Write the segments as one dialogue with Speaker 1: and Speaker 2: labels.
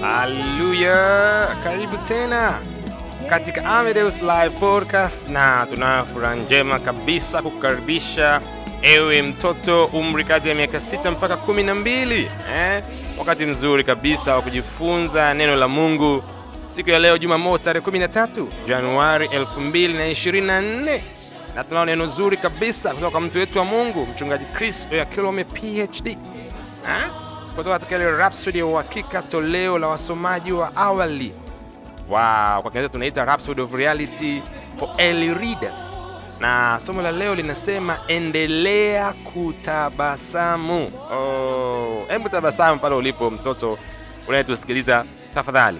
Speaker 1: Haleluya, karibu tena katika Amedeus Live Podcast, na tunayo furaha njema kabisa kukukaribisha ewe mtoto umri kati ya miaka sita mpaka kumi na mbili eh? Wakati mzuri kabisa wa kujifunza neno la Mungu siku ya leo Jumamosi tarehe 13 Januari 2024 na tunao neno zuri kabisa kutoka kwa mtu wetu wa Mungu mchungaji Chris Oyakilome PhD eh? Kutoka katika ile Rhapsody ya uhakika toleo la wasomaji wa awali wow, kwa Kiingereza tunaita Rhapsody of Reality for Early Readers, na somo la leo linasema endelea kutabasamu. Oh, tabasamu pale ulipo, mtoto unayetusikiliza tafadhali.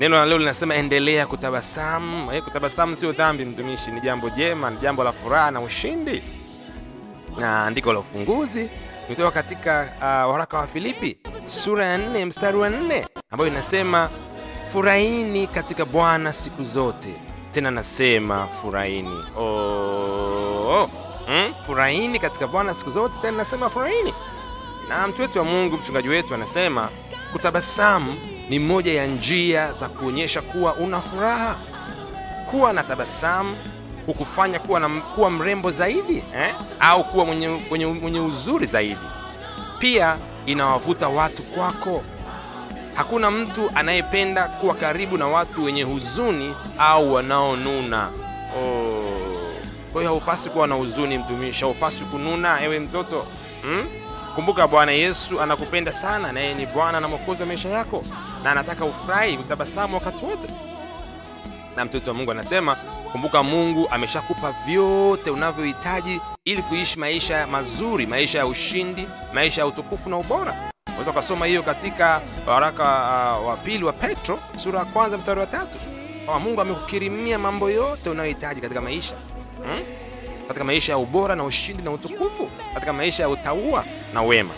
Speaker 1: Neno la leo linasema endelea kutabasamu. Eh, kutabasamu sio dhambi, mtumishi, ni jambo jema, ni jambo la furaha na ushindi, na andiko la ufunguzi kutoka katika uh, waraka wa Filipi sura ya 4 mstari wa 4 ambayo inasema furahini katika Bwana siku zote, tena nasema furahini. Oh, hmm? Furahini katika Bwana siku zote, tena nasema furahini. Na mtu wetu wa Mungu, mchungaji wetu, anasema kutabasamu ni moja ya njia za kuonyesha kuwa una furaha. Kuwa na tabasamu hukufanya kuwa, na, kuwa mrembo zaidi eh? au kuwa mwenye, mwenye, mwenye uzuri zaidi. Pia inawavuta watu kwako. Hakuna mtu anayependa kuwa karibu na watu wenye huzuni au wanaonuna. Oh. Kwa hiyo haupaswi kuwa na huzuni, mtumishi, haupaswi kununa, ewe mtoto hmm? Kumbuka Bwana Yesu anakupenda sana, na yeye ni Bwana na Mwokozi wa maisha yako, na anataka ufurahi, utabasamu wakati wote. Na mtoto wa Mungu anasema kumbuka, Mungu ameshakupa vyote unavyohitaji ili kuishi maisha mazuri, maisha ya ushindi, maisha ya utukufu na ubora. Unaweza ukasoma hiyo katika waraka uh, wa pili wa Petro sura ya kwanza mstari wa tatu kwamba Mungu amekukirimia mambo yote unayohitaji katika maisha hmm? katika maisha ya ubora na ushindi na utukufu, katika maisha ya utaua na wema,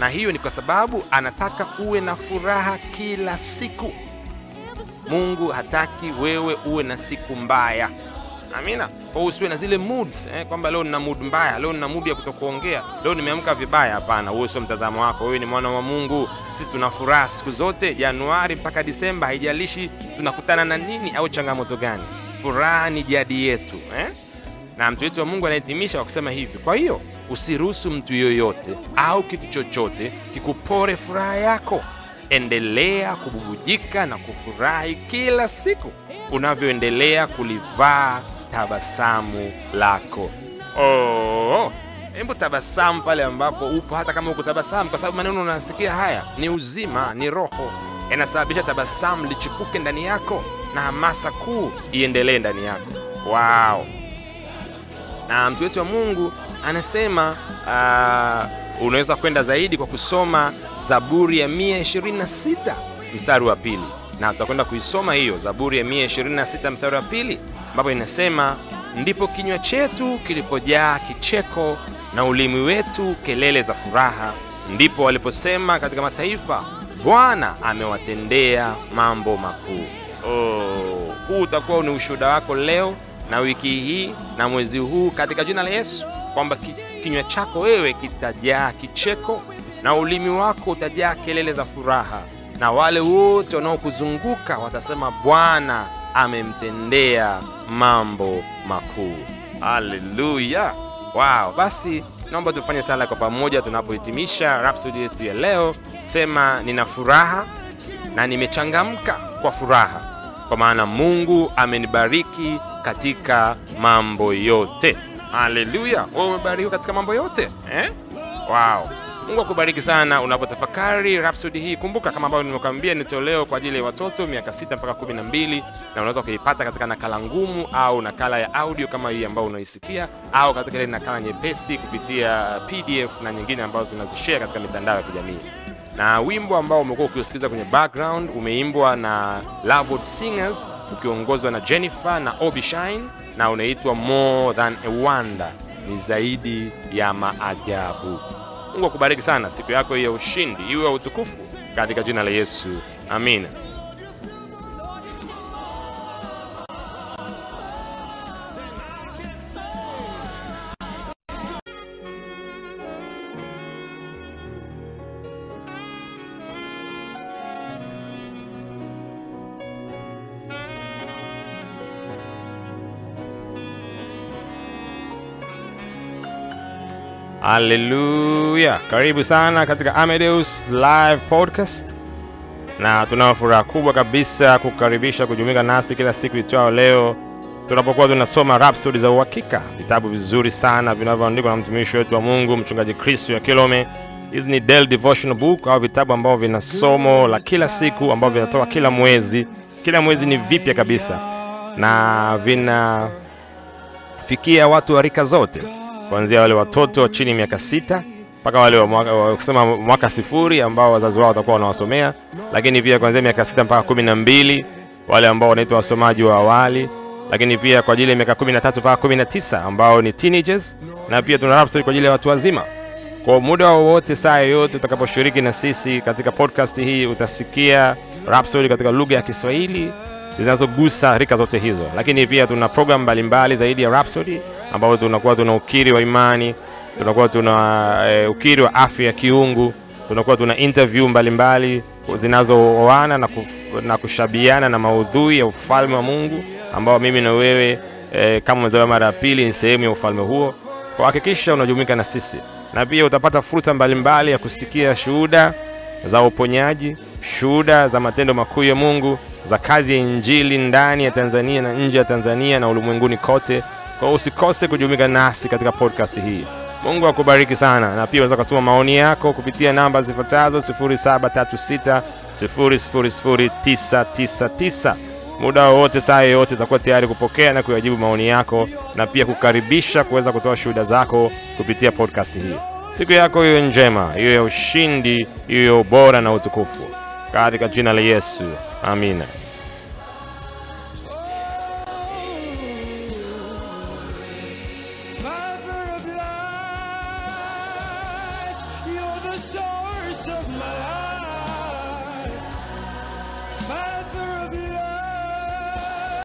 Speaker 1: na hiyo ni kwa sababu anataka uwe na furaha kila siku. Mungu hataki wewe uwe na siku mbaya. Amina. Kwa usiwe na zile moods eh, kwamba leo nina mood mbaya, leo nina mood ya kutokuongea, leo nimeamka vibaya. Hapana, huo sio mtazamo wako. Wewe ni mwana wa Mungu. Sisi tuna furaha siku zote, Januari mpaka Disemba, haijalishi tunakutana na nini au changamoto gani. Furaha ni jadi yetu eh? Na mtu wetu wa Mungu anahitimisha kwa kusema hivi: kwa hiyo usiruhusu mtu yoyote au kitu chochote kikupore furaha yako. Endelea kububujika na kufurahi kila siku unavyoendelea kulivaa tabasamu lako. Oh, hebu tabasamu pale ambapo upo, hata kama uko tabasamu, kwa sababu maneno unasikia haya ni uzima, ni roho, yanasababisha tabasamu lichipuke ndani yako na hamasa kuu iendelee ndani yako. Wow. Na mtu wetu wa Mungu anasema uh, unaweza kwenda zaidi kwa kusoma Zaburi ya 126 mstari wa pili, na tutakwenda kuisoma hiyo Zaburi ya 126 mstari wa pili, ambapo inasema ndipo kinywa chetu kilipojaa kicheko na ulimi wetu kelele za furaha, ndipo waliposema katika mataifa, Bwana amewatendea mambo makuu. Oh, huu utakuwa ni ushuhuda wako leo na wiki hii na mwezi huu katika jina la Yesu, kwamba kinywa chako wewe kitajaa kicheko na ulimi wako utajaa kelele za furaha, na wale wote wanaokuzunguka watasema Bwana amemtendea mambo makuu. Haleluya! Wow, basi naomba tufanye sala kwa pamoja tunapohitimisha Rhapsody yetu ya leo. Sema, nina furaha na nimechangamka kwa furaha, kwa maana Mungu amenibariki katika mambo yote. Haleluya! Wewe umebarikiwa katika mambo yote eh? Wow. Mungu akubariki sana unapotafakari Rhapsody hii. Kumbuka kama ambavyo nimekuambia, ni toleo kwa ajili ya watoto miaka sita mpaka kumi na mbili na unaweza kuipata katika nakala ngumu au nakala ya audio kama hii ambayo unaisikia au katika ile nakala nyepesi kupitia PDF na nyingine ambazo tunazishare katika mitandao ya kijamii. Na wimbo ambao umekuwa ukiusikiliza kwenye background umeimbwa na Lovewood Singers ukiongozwa na Jennifer na Obi Shine na unaitwa More Than a Wonder, ni zaidi ya maajabu. Mungu akubariki sana, siku yako ya ushindi iwe ya utukufu katika jina la Yesu, amina. Haleluya! Karibu sana katika amedeus Live Podcast, na tunao furaha kubwa kabisa kukaribisha kujumuika nasi kila siku itwao leo tunapokuwa tunasoma rapsodi za uhakika, vitabu vizuri sana vinavyoandikwa na mtumishi wetu wa Mungu mchungaji kristu ya Kilome. Hizi ni del Devotional Book au vitabu ambavyo vina somo la kila siku ambavyo vinatoka kila mwezi. Kila mwezi ni vipya kabisa na vinafikia watu wa rika zote, kuanzia wale watoto chini miaka sita mpaka wale wa mwaka, wa mwaka sifuri ambao wazazi wao watakuwa wanawasomea, lakini pia kuanzia miaka sita mpaka kumi na mbili wale ambao wanaitwa wasomaji wa awali lakini pia kwa ajili ya miaka 13 mpaka 19 ambao ni teenagers, na pia tuna Rhapsody kwa ajili ya watu wazima. Kwa muda wowote, saa yoyote utakaposhiriki na sisi katika podcast hii, utasikia Rhapsody katika lugha ya Kiswahili zinazogusa rika zote hizo. Lakini pia tuna programu mbalimbali zaidi ya Rhapsody, ambapo tunakuwa tuna ukiri wa imani, tunakuwa tuna e, ukiri wa afya ya kiungu, tunakuwa tuna interview mbalimbali zinazooana na, na kushabiana na maudhui ya ufalme wa Mungu ambao mimi na wewe e, kama umezaliwa mara ya pili ni sehemu ya ufalme huo. Kwa hakikisha unajumuika na sisi, na pia utapata fursa mbalimbali ya kusikia shuhuda za uponyaji, shuhuda za matendo makuu ya Mungu, za kazi ya injili ndani ya Tanzania na nje ya Tanzania na ulimwenguni kote. Kwa usikose kujumuika nasi katika podcast hii. Mungu akubariki sana, na pia unaweza kutuma maoni yako kupitia namba zifuatazo 0736 000999 muda wowote, saa yoyote, utakuwa tayari kupokea na kuyajibu maoni yako na pia kukaribisha kuweza kutoa shuhuda zako kupitia podcast hii. Siku yako iyo njema, iyo ya ushindi, iyo ya ubora na utukufu, katika jina la Yesu, amina.
Speaker 2: Of my life.